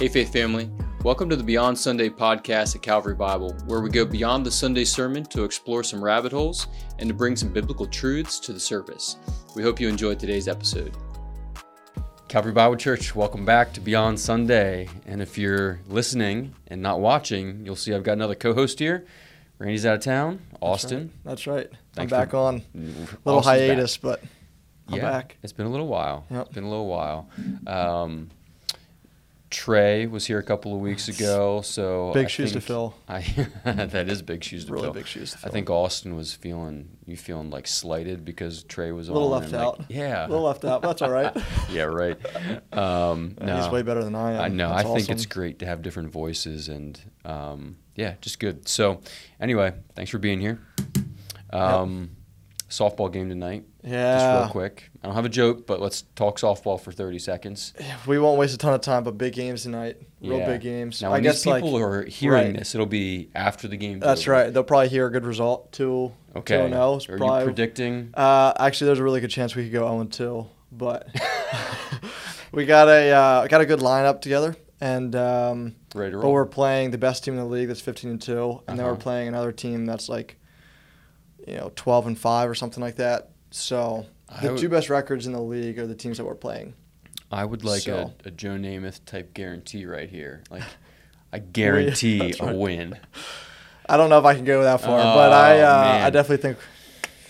Hey, Faith Family. Welcome to the Beyond Sunday podcast at Calvary Bible, where we go beyond the Sunday sermon to explore some rabbit holes and to bring some biblical truths to the surface. We hope you enjoyed today's episode. Calvary Bible Church, welcome back to Beyond Sunday. And if you're listening and not watching, you'll see I've got another co host here. Randy's out of town, Austin. That's right. I'm back for- on. Little Little hiatus, but I'm yeah, back. It's been a little while. Yep. It's been a little while. Um, Trey was here a couple of weeks ago, so Big I shoes to fill. I that is big shoes to Really fill. Really big shoes to fill. I think Austin was feeling you feeling like slighted because Trey was A little left and, like, out. yeah, A little left out. That's all right. yeah, right. Um, no, He's way better than I am. I know. That's I think it's great to have different voices and um, yeah, just good. So anyway, thanks for being here. Um, Softball game tonight. Yeah. Just real quick. I don't have a joke, but let's talk softball for 30 seconds. We won't waste a ton of time, but big games tonight. Real Yeah. big games. Now, I guess people like are hearing right. this, it'll be after the game. that's right. They'll probably hear a good result. Two. Okay. Two and oh is Are probably. you predicting? uh, actually, there's a really good chance we could go 0 and 2, but we got a uh, got a good lineup together, and um, to but we're playing the best team in the league that's 15 and 2, and then we're Uh-huh. playing another team that's like, you know, 12 and 5 or something like that. So the would- two best records in the league are the teams that we're playing. I would like So- a, a Joe Namath type guarantee right here. Like, I guarantee a right. win. I don't know if I can go that far, but I Oh, uh, I definitely think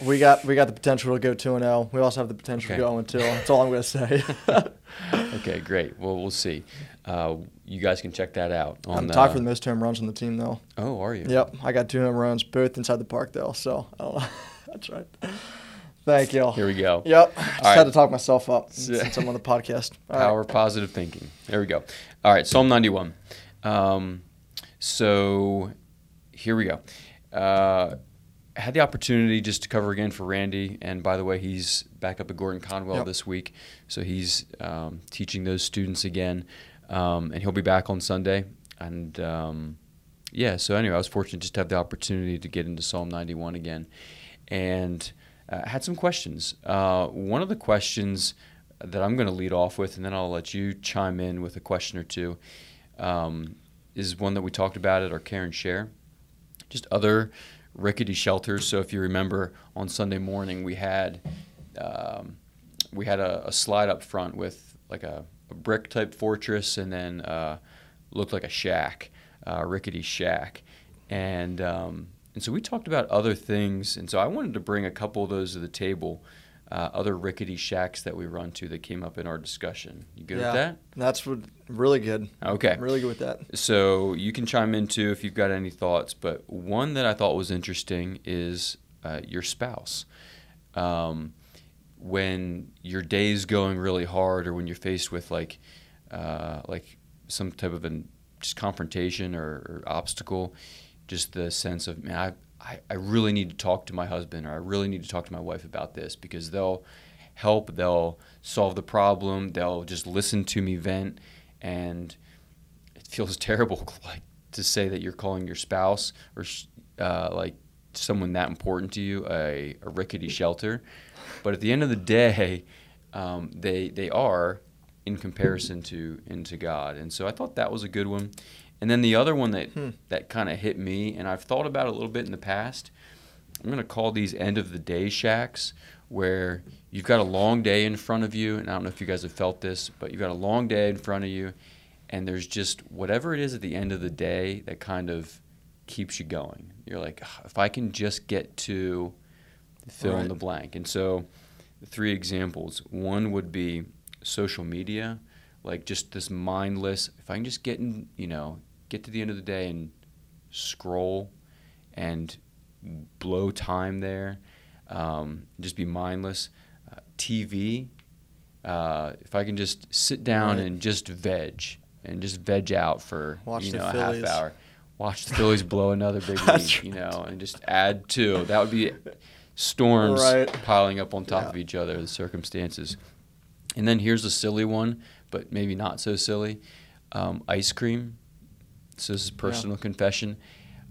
we got we got the potential to go 2 and 0. We also have the potential Okay. to go 0 and 2. That's all I'm going to say. Okay, great. Well, we'll see. Uh, you guys can check that out. On I'm the, tied for the most home runs on the team though. Oh, are you? Yep, I got two home runs, both inside the park though. So I don't know. That's right. Thank you. Here we go. Yep. Just right. had to talk myself up since I'm on the podcast. All right. Power positive thinking. There we go. All right, Psalm 91. Um, so here we go. Uh, had the opportunity just to cover again for Randy, and by the way, he's back up at Gordon Conwell Yep. this week, so he's um, teaching those students again, um, and he'll be back on Sunday. And um, yeah, so anyway, I was fortunate just to have the opportunity to get into Psalm 91 again, and uh, had some questions. Uh, one of the questions that I'm going to lead off with, and then I'll let you chime in with a question or two, um, is one that we talked about at our Care and Share. Just other rickety shelters. So if you remember, on Sunday morning we had um, we had a, a slide up front with like a, a brick type fortress, and then uh, looked like a shack, a rickety shack, and um, and so we talked about other things, and so I wanted to bring a couple of those to the table. Uh, other rickety shacks that we run to that came up in our discussion. You good yeah, with that? That's what, really good. Okay. I'm Really good with that. So you can chime in too if you've got any thoughts. But one that I thought was interesting is uh, your spouse. Um, when your day's going really hard, or when you're faced with like uh, like some type of an just confrontation or, or obstacle, just the sense of man, I, I I really need to talk to my husband, or I really need to talk to my wife about this because they'll help, they'll solve the problem, they'll just listen to me vent, and it feels terrible like to say that you're calling your spouse or uh, like someone that important to you a, a rickety shelter. But at the end of the day um, they they are in comparison to into God. And so I thought that was a good one. And then the other one that Hmm. that kind of hit me and I've thought about it a little bit in the past I'm going to call these end of the day shacks where you've got a long day in front of you and I don't know if you guys have felt this but you've got a long day in front of you and there's just whatever it is at the end of the day that kind of keeps you going. You're like, "Ah, if I can just get to fill in the blank. And so, three examples one would be social media, like just this mindless, if I can just get in, you know, get to the end of the day and scroll and blow time there, um, just be mindless. Uh, TV, uh, if I can just sit down Right. and just veg and just veg out for Watch you know a half hour, watch the Phillies blow another big lead, you know, and just add to that would be storms Right. piling up on top Yeah. of each other, the circumstances. And then here's a silly one, but maybe not so silly. Um, ice cream. So this is personal confession.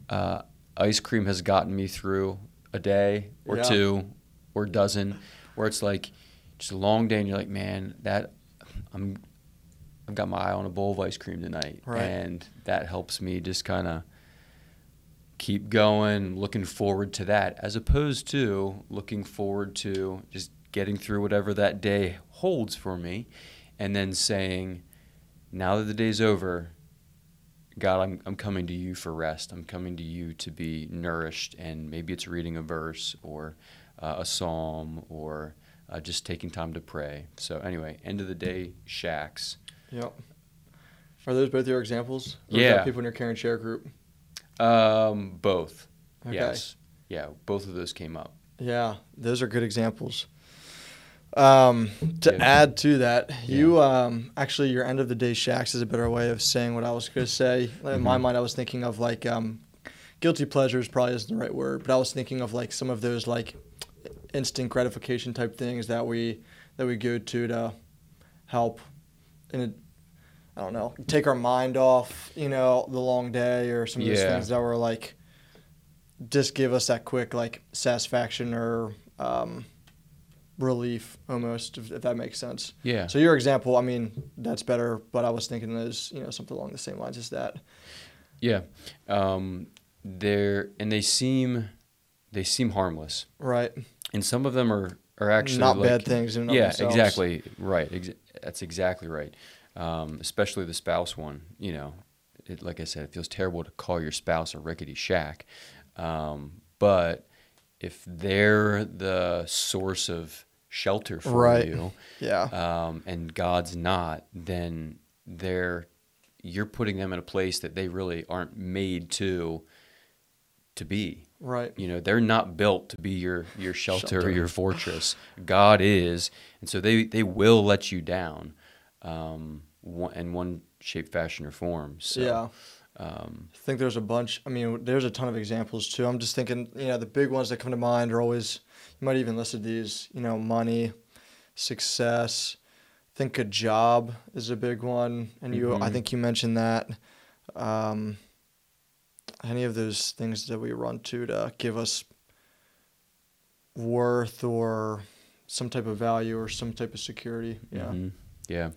Uh, ice cream has gotten me through a day or Yeah. two or a dozen where it's like just a long day and you're like, man, that I'm I've got my eye on a bowl of ice cream tonight, Right. and that helps me just kind of keep going, looking forward to that, as opposed to looking forward to just getting through whatever that day holds for me, and then saying, now that the day's over, God, I'm, I'm coming to you for rest. I'm coming to you to be nourished. And maybe it's reading a verse or uh, a psalm or uh, just taking time to pray. So, anyway, end of the day, shacks. Yep. Are those both your examples? Yeah. people in your care and share group. Um, both. Okay. Yes. Yeah, both of those came up. Yeah, those are good examples. Um, to Yeah. add to that, you um, actually your end of the day shacks is a better way of saying what I was going to say. In my Mhm. mind, I was thinking of like um, guilty pleasures. Probably isn't the right word, but I was thinking of like some of those like instant gratification type things that we that we go to to help in a I don't know take our mind off you know the long day or some of those Yeah. things that were like just give us that quick like satisfaction or um, relief almost if, if that makes sense. Yeah. So your example, I mean, that's better, but I was thinking is you know something along the same lines as that. Yeah. Um, they're, and they seem, they seem harmless. Right. And some of them are, are actually not like, bad things in and yeah, themselves. exactly. Right. Ex- that's exactly right. Um, especially the spouse one. You know, it, like I said, it feels terrible to call your spouse a rickety shack. Um, but if they're the source of shelter for Right. you, Yeah. um, and God's not, then they're you're putting them in a place that they really aren't made to to be. Right. You know, they're not built to be your your shelter, or your fortress. God is, and so they they will let you down, um, one, in one shape, fashion, or form. So, yeah. um, I think there's a bunch. I mean, there's a ton of examples too. I'm just thinking, you know, the big ones that come to mind are always, you might even listed these, you know, money, success. I think a job is a big one. And you, I Mhm. think you mentioned that. Um, any of those things that we run to to give us worth or some type of value or some type of security. Yeah. mhm, yeah.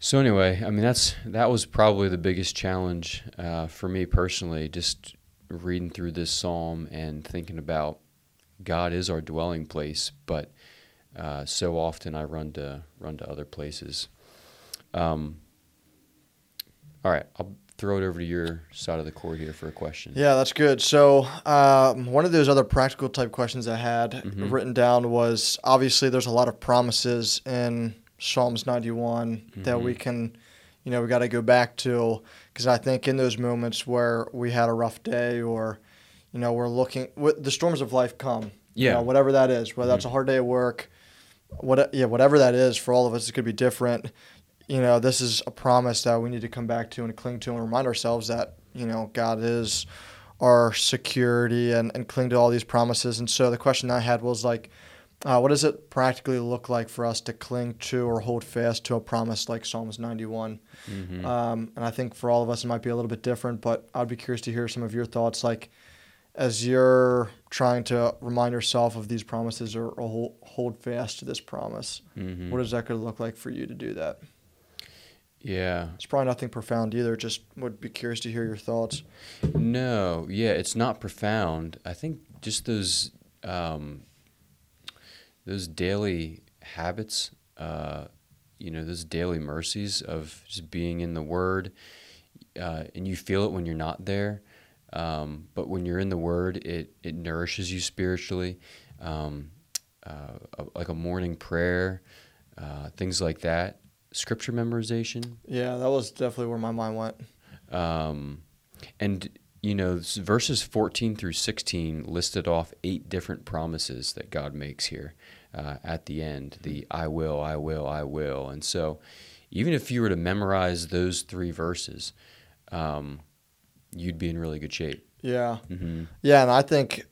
So anyway, I mean that's that was probably the biggest challenge uh, for me personally, just reading through this psalm and thinking about God is our dwelling place, but uh, so often I run to run to other places. Um, all right, I'll throw it over to your side of the court here for a question. Yeah, that's good. So, um, one of those other practical type questions I had Mhm. written down was obviously there's a lot of promises in Psalms 91 that we Mhm. can, you know, we got to go back to because I think in those moments where we had a rough day or, you know, we're looking, the storms of life come. You Yeah. know, whatever that is, whether that's a hard day at work, what yeah, whatever that is for all of us, it could be different. You know, this is a promise that we need to come back to and cling to and remind ourselves that, you know, God is our security and, and cling to all these promises. And so the question I had was like, uh, what does it practically look like for us to cling to or hold fast to a promise like Psalms 91? Mhm. Um, and I think for all of us, it might be a little bit different, but I'd be curious to hear some of your thoughts. Like, as you're trying to remind yourself of these promises or, or hold, hold fast to this promise, Mhm. does that to look like for you to do that? Yeah. It's probably nothing profound either. Just would be curious to hear your thoughts. No, yeah, it's not profound. I think just those um, those daily habits, uh, you know, those daily mercies of just being in the Word, uh, and you feel it when you're not there. Um, but when you're in the Word, it it nourishes you spiritually, um, uh, like a morning prayer, uh, things like that. Scripture memorization, Yeah, that was definitely where my mind went. um, and you know verses 14 through 16 listed off eight different promises that god makes here uh, at the end the i will i will i will and so even if you were to memorize those three verses um, you'd be in really good shape Yeah. hmm Yeah, and I think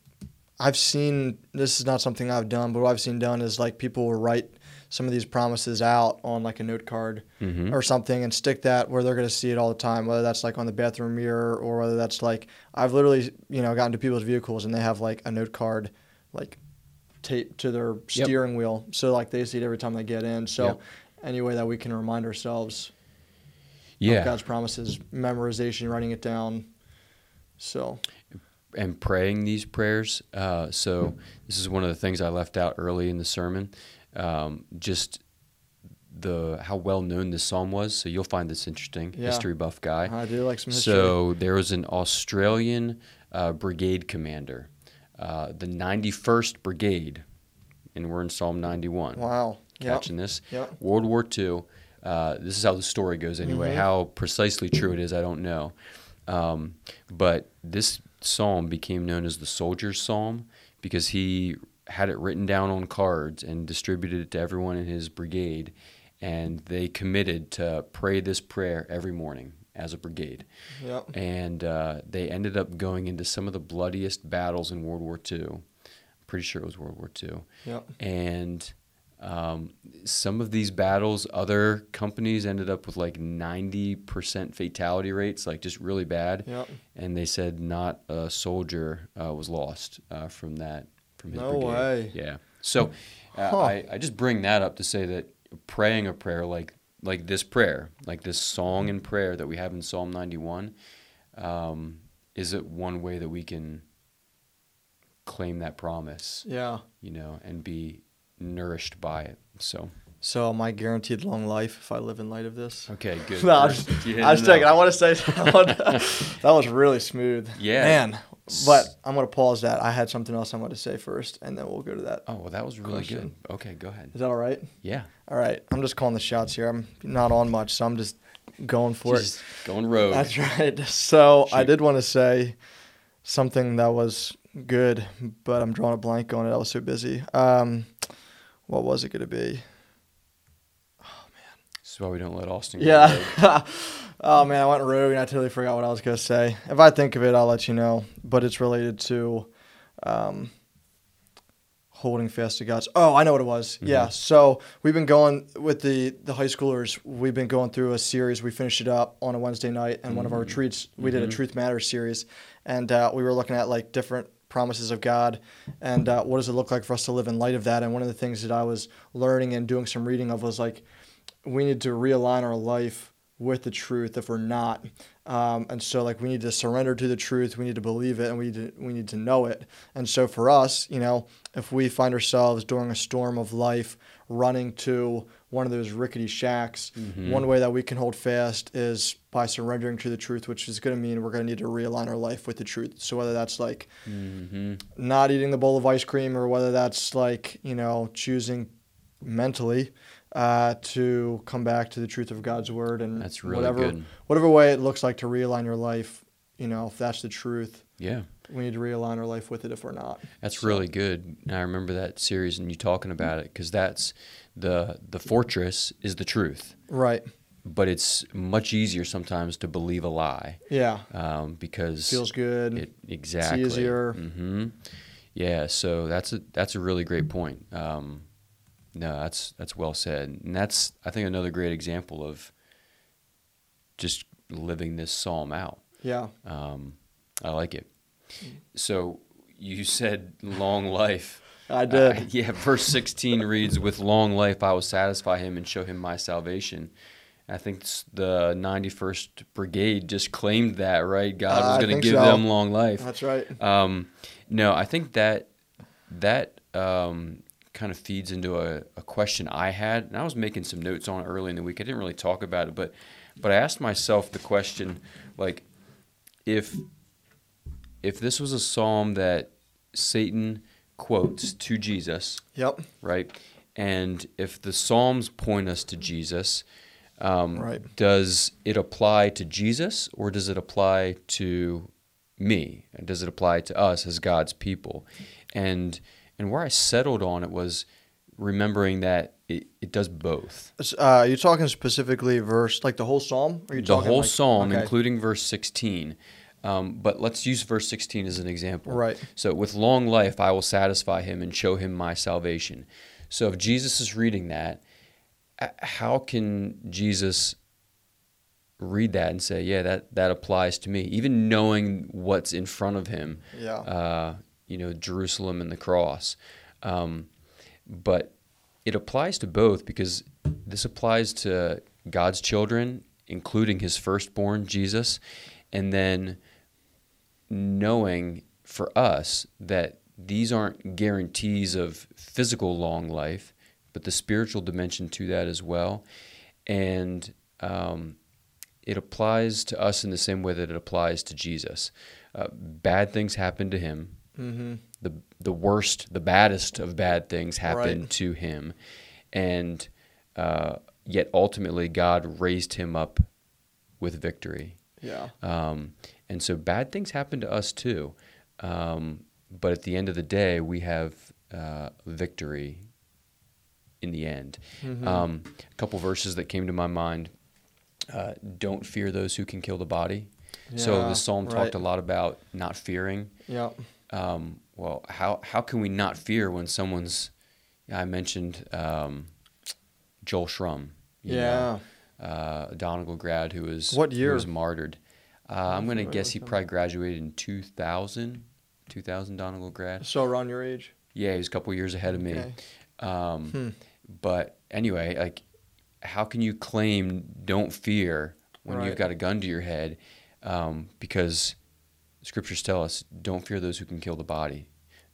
I've seen this is not something I've done, but what I've seen done is like people will write some of these promises out on like a note card hmm or something and stick that where they're going to see it all the time, whether that's like on the bathroom mirror or whether that's like I've literally, you know, gotten to people's vehicles and they have like a note card like taped to their Yep. steering wheel so like they see it every time they get in. So Yep. any way that we can remind ourselves Yeah. of God's promises, memorization, writing it down. So and praying these prayers. Uh, so this is one of the things I left out early in the sermon. Um, just the how well known this psalm was. So you'll find this interesting, Yeah. history buff guy. I do like some history. So there was an Australian uh, brigade commander, uh, the 91st Brigade, and we're in Psalm 91. wow. Yep. Catching this? Yep. World War II. Uh, this is how the story goes anyway. Mhm. How precisely true it is, I don't know. Um, but this psalm became known as the soldier's psalm because he had it written down on cards and distributed it to everyone in his brigade. And they committed to pray this prayer every morning as a brigade. Yep. And uh, they ended up going into some of the bloodiest battles in World War II. Pretty sure it was World War II Yep. and um, some of these battles, other companies ended up with like 90% fatality rates, like just really bad. Yep. And they said not a soldier uh, was lost uh, from that, from his No brigade. way. Yeah. So uh, Huh. I, I just bring that up to say that praying a prayer like like this prayer, like this song and prayer that we have in Psalm 91, um, is it one way that we can claim that promise? Yeah. you know, and be nourished by it. So, So am I guaranteed long life if I live in light of this? okay, good. No, just, you I was it thinking. I want to say that was really smooth. Yeah. Man, but I'm gonna pause that. I had something else I wanted to say first, and then we'll go to that. Oh, well, that was really Question. good. Okay, go ahead. Is that all right? Yeah. All right. I'm just calling the shots here. I'm not on much, so I'm just going for it. Going rogue. That's right. So I did want to say something that was good, but I'm drawing a blank on it. I was so busy. Um, what was it going to be? Oh man. This is why we don't let Austin go Yeah. oh man, I went rogue and I totally forgot what I was going to say. If I think of it, I'll let you know. But it's related to um, holding fast to God's. Oh, I know what it was. Yeah. So we've been going with the the high schoolers. We've been going through a series. We finished it up on a Wednesday night, and one of our retreats we did a Truth Matters series, and uh, we were looking at like different promises of God and uh, what does it look like for us to live in light of that. And one of the things that I was learning and doing some reading of was like we need to realign our life with the truth if we're not. Um, and so like we need to surrender to the truth. We need to believe it and we need to, we need to know it. And so for us, you know, if we find ourselves during a storm of life running to one of those rickety shacks, one way that we can hold fast is by surrendering to the truth, which is going to mean we're going to need to realign our life with the truth. So whether that's like Mm-hmm. not eating the bowl of ice cream or whether that's like, you know, choosing mentally uh, to come back to the truth of God's word and That's really whatever good. whatever way it looks like to realign your life, you know, if that's the truth, Yeah. we need to realign our life with it if we're not. That's So- really good. And I remember that series and you talking about it because that's the the fortress is the truth, Right. but it's much easier sometimes to believe a lie Yeah. um, because Feels good. It exactly. easier. Mm-hmm. Yeah. So that's a that's a really great point. Um, no, that's that's well said, and that's I think another great example of just living this psalm out. yeah. Um, I like it. So you said long life. I did. Uh, yeah, verse 16 reads, With long life I will satisfy him and show him my salvation. I think the 91st Brigade just claimed that, right? God Uh, was I going to give so. them long life. That's right. Um, no, I think that that um, kind of feeds into a, a question I had, and I was making some notes on it early in the week. I didn't really talk about it, but but I asked myself the question, like, if if this was a psalm that Satan quotes to Jesus, Yep. right, and if the psalms point us to Jesus. Um, Right. Does it apply to Jesus or does it apply to me? And does it apply to us as God's people? And and where I settled on it was remembering that it, it does both. Uh, are you talking specifically verse, like the whole psalm? Or are you The whole like- psalm, okay. including verse 16. Um, but let's use verse 16 as an example. Right. So, with long life, I will satisfy him and show him my salvation. So, if Jesus is reading that, how can Jesus read that and say, yeah, that, that applies to me? Even knowing what's in front of him, Yeah. uh, you know, Jerusalem and the cross. Um, but it applies to both because this applies to God's children, including his firstborn, Jesus, and then knowing for us that these aren't guarantees of physical long life, but the spiritual dimension to that as well. And um, it applies to us in the same way that it applies to Jesus. Uh, bad things happen to him. Mm-hmm. The the worst, the baddest of bad things happened Right. to him, and uh, yet ultimately God raised him up with victory. Yeah. Um, and so bad things happen to us too. Um, but at the end of the day, we have uh, victory in the end. Mhm. Um, a couple verses that came to my mind uh, don't fear those who can kill the body. so the psalm right. talked a lot about not fearing. Yeah. Um, well, how, how can we not fear when someone's, I mentioned um, Joel Shrum. you know, Yeah. uh, Donegal grad who was What who year? was martyred. Uh, I'm gonna guess he probably graduated in 2000, 2000 Donegal grad. So around your age. Yeah, he was a couple years ahead of me. Okay. Um, Hmm. But anyway, like, how can you claim don't fear when you've got a gun to your head? Um, because scriptures tell us don't fear those who can kill the body.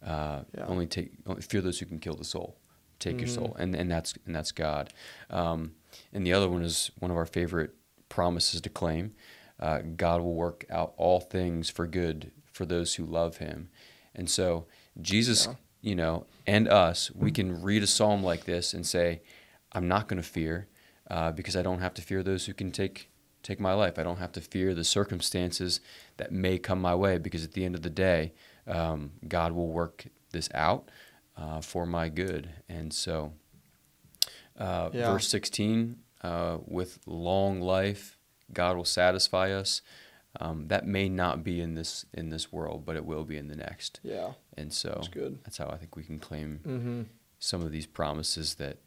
Uh, Yeah. Only take only fear those who can kill the soul. Take your Mhm. soul, and and that's and that's God. Um, and the other one is one of our favorite promises to claim. Uh, God will work out all things for good for those who love Him. And so Jesus, Yeah. you know, and us, we can read a psalm like this and say, "I'm not going to fear, uh, because I don't have to fear those who can take take my life. I don't have to fear the circumstances that may come my way, because at the end of the day, um, God will work this out uh, for my good." And so, uh, Yeah. verse 16, uh, with long life, God will satisfy us. Um, that may not be in this in this world, but it will be in the next. Yeah. And so That's good. that's how I think we can claim Mm-hmm. some of these promises that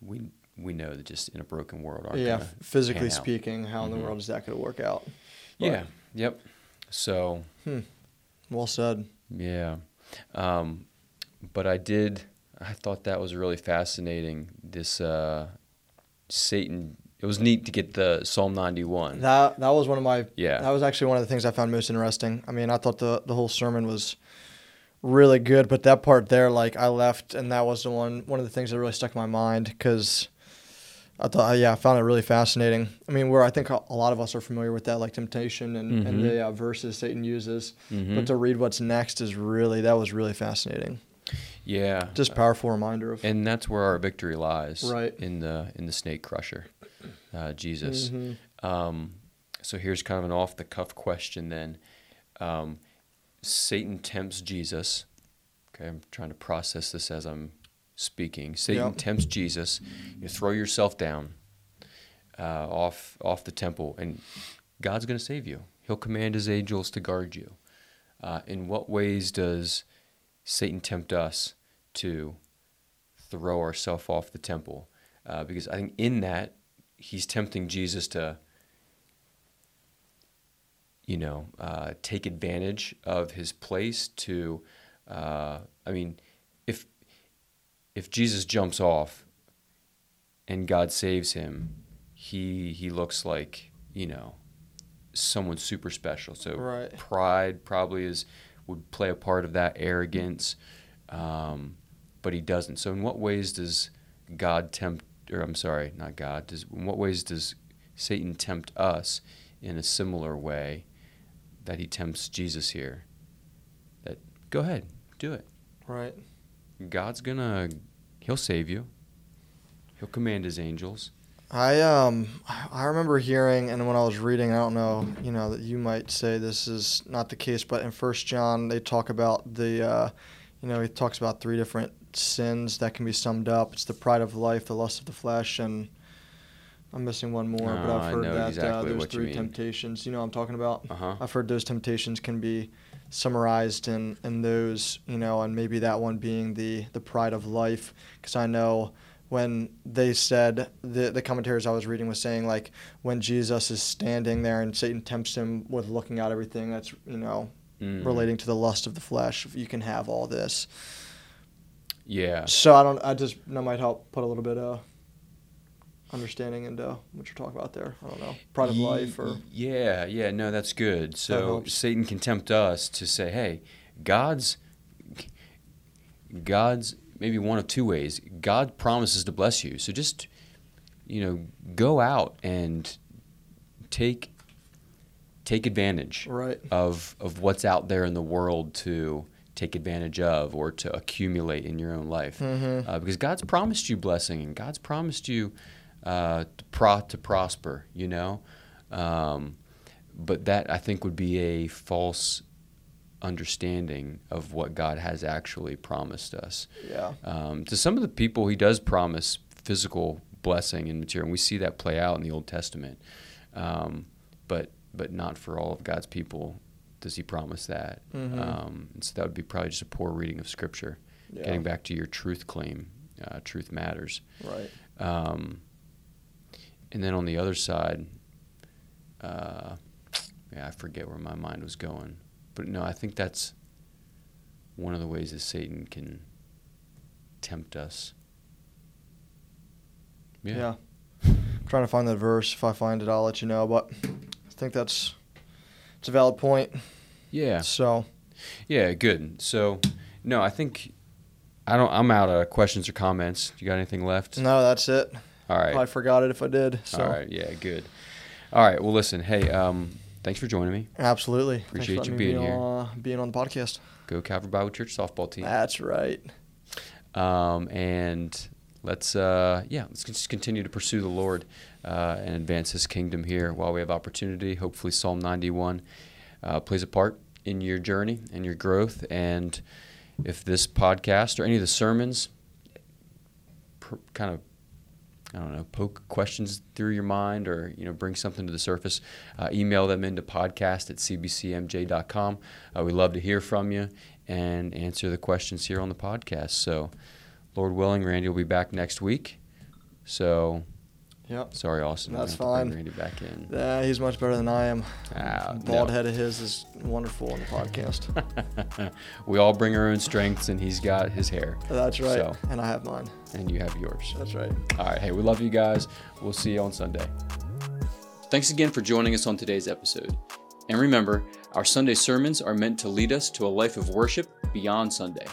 we we know that just in a broken world aren't Yeah. Physically speaking, how in Mhm. the world is that going to work out? Yeah. Yep. So Well said. yeah, um, but I did. I thought that was really fascinating. This uh, Satan. It was neat to get the Psalm ninety one. That that was one of my Yeah. That was actually one of the things I found most interesting. I mean, I thought the the whole sermon was really good, but that part there, like I left, and that was the one one of the things that really stuck in my mind because I thought, yeah, I found it really fascinating. I mean, where I think a lot of us are familiar with that, like temptation and, and Mhm. the uh, verses Satan uses, Mhm. but to read what's next is really that was really fascinating. yeah. Just powerful reminder of and that's where our victory lies. Right. In the in the snake crusher, uh, Jesus. Mhm. Um, so here's kind of an off the cuff question then. Um, Satan tempts Jesus. Okay, I'm trying to process this as I'm speaking. Satan Yep. tempts Jesus. You throw yourself down uh, off off the temple, and God's going to save you. He'll command His angels to guard you. Uh, in what ways does Satan tempt us to throw ourselves off the temple? Uh, because I think in that he's tempting Jesus to, you know, uh, take advantage of his place. To, uh, I mean, if Jesus jumps off and God saves him, he he looks like you know someone super special. So Right. pride probably is would play a part of that arrogance, um, but he doesn't. So in what ways does God tempt? Or I'm sorry, not God. Does in what ways does Satan tempt us in a similar way that he tempts Jesus here? That go ahead, do it. Right. God's gonna, he'll save you. He'll command his angels. I um I remember hearing and when I was reading I don't know you know that you might say this is not the case but in First John they talk about the uh, you know he talks about three different sins that can be summed up it's the pride of life the lust of the flesh and I'm missing one more but Oh, I've heard that uh, exactly those what you three mean. temptations you know what I'm talking about Uh huh. I've heard those temptations can be summarized in, in those, you know, and maybe that one being the, the pride of life. Because I know when they said, the, the commentaries I was reading was saying, like, when Jesus is standing there and Satan tempts him with looking at everything that's, you know, Mm. relating to the lust of the flesh, you can have all this. Yeah. So I don't. I just that might help put a little bit of understanding into what you're talking about there. I don't know, pride of Ye- life or Yeah, yeah, no, that's good. So helps. Satan can tempt us to say, "Hey, God's God's maybe one of two ways. God promises to bless you. So just you know, go out and take take advantage right. of of what's out there in the world to take advantage of or to accumulate in your own life. Mm-hmm. Uh, because God's promised you blessing and God's promised you uh, to, pro- to prosper, you know? Um, but that, I think, would be a false understanding of what God has actually promised us. Yeah. Um, to some of the people, He does promise physical blessing and material, and we see that play out in the Old Testament. Um, but but not for all of God's people does He promise that. Mhm. Um, and so that would be probably just a poor reading of Scripture. Yeah. Getting back to your truth claim, uh, truth matters. Right. And then on the other side, uh, yeah, I forget where my mind was going, but no, I think that's one of the ways that Satan can tempt us. Yeah. I'm trying to find that verse. If I find it, I'll let you know. But I think that's it's a valid point. Yeah. So Yeah, good. So, no, I think I don't. I'm out of questions or comments. You got anything left? no, that's it. All right. I forgot it if I did. So All right. Yeah. Good. All right. Well, listen. Hey, um, thanks for joining me. absolutely. Appreciate you being be here. On, being on the podcast. Go Calvary Bible Church softball team. That's right. Um, and let's uh, yeah, let's just continue to pursue the Lord uh, and advance His kingdom here while we have opportunity. Hopefully, Psalm 91 uh, plays a part in your journey and your growth. And if this podcast or any of the sermons pr- kind of I don't know, poke questions through your mind or, you know, bring something to the surface, uh, email them into podcast at cbcmj.com. Uh, we love to hear from you and answer the questions here on the podcast. So, Lord willing, Randy will be back next week. So, Yep. sorry, Austin. That's gonna have to fine. bring Randy back in. Yeah, he's much better than I am. Ah, Bald no. head of his is wonderful on the podcast. we all bring our own strengths, and he's got his hair, That's right. So. And I have mine. and you have yours. That's right. All right. Hey, we love you guys. We'll see you on Sunday. Thanks again for joining us on today's episode. And remember, our Sunday sermons are meant to lead us to a life of worship beyond Sunday.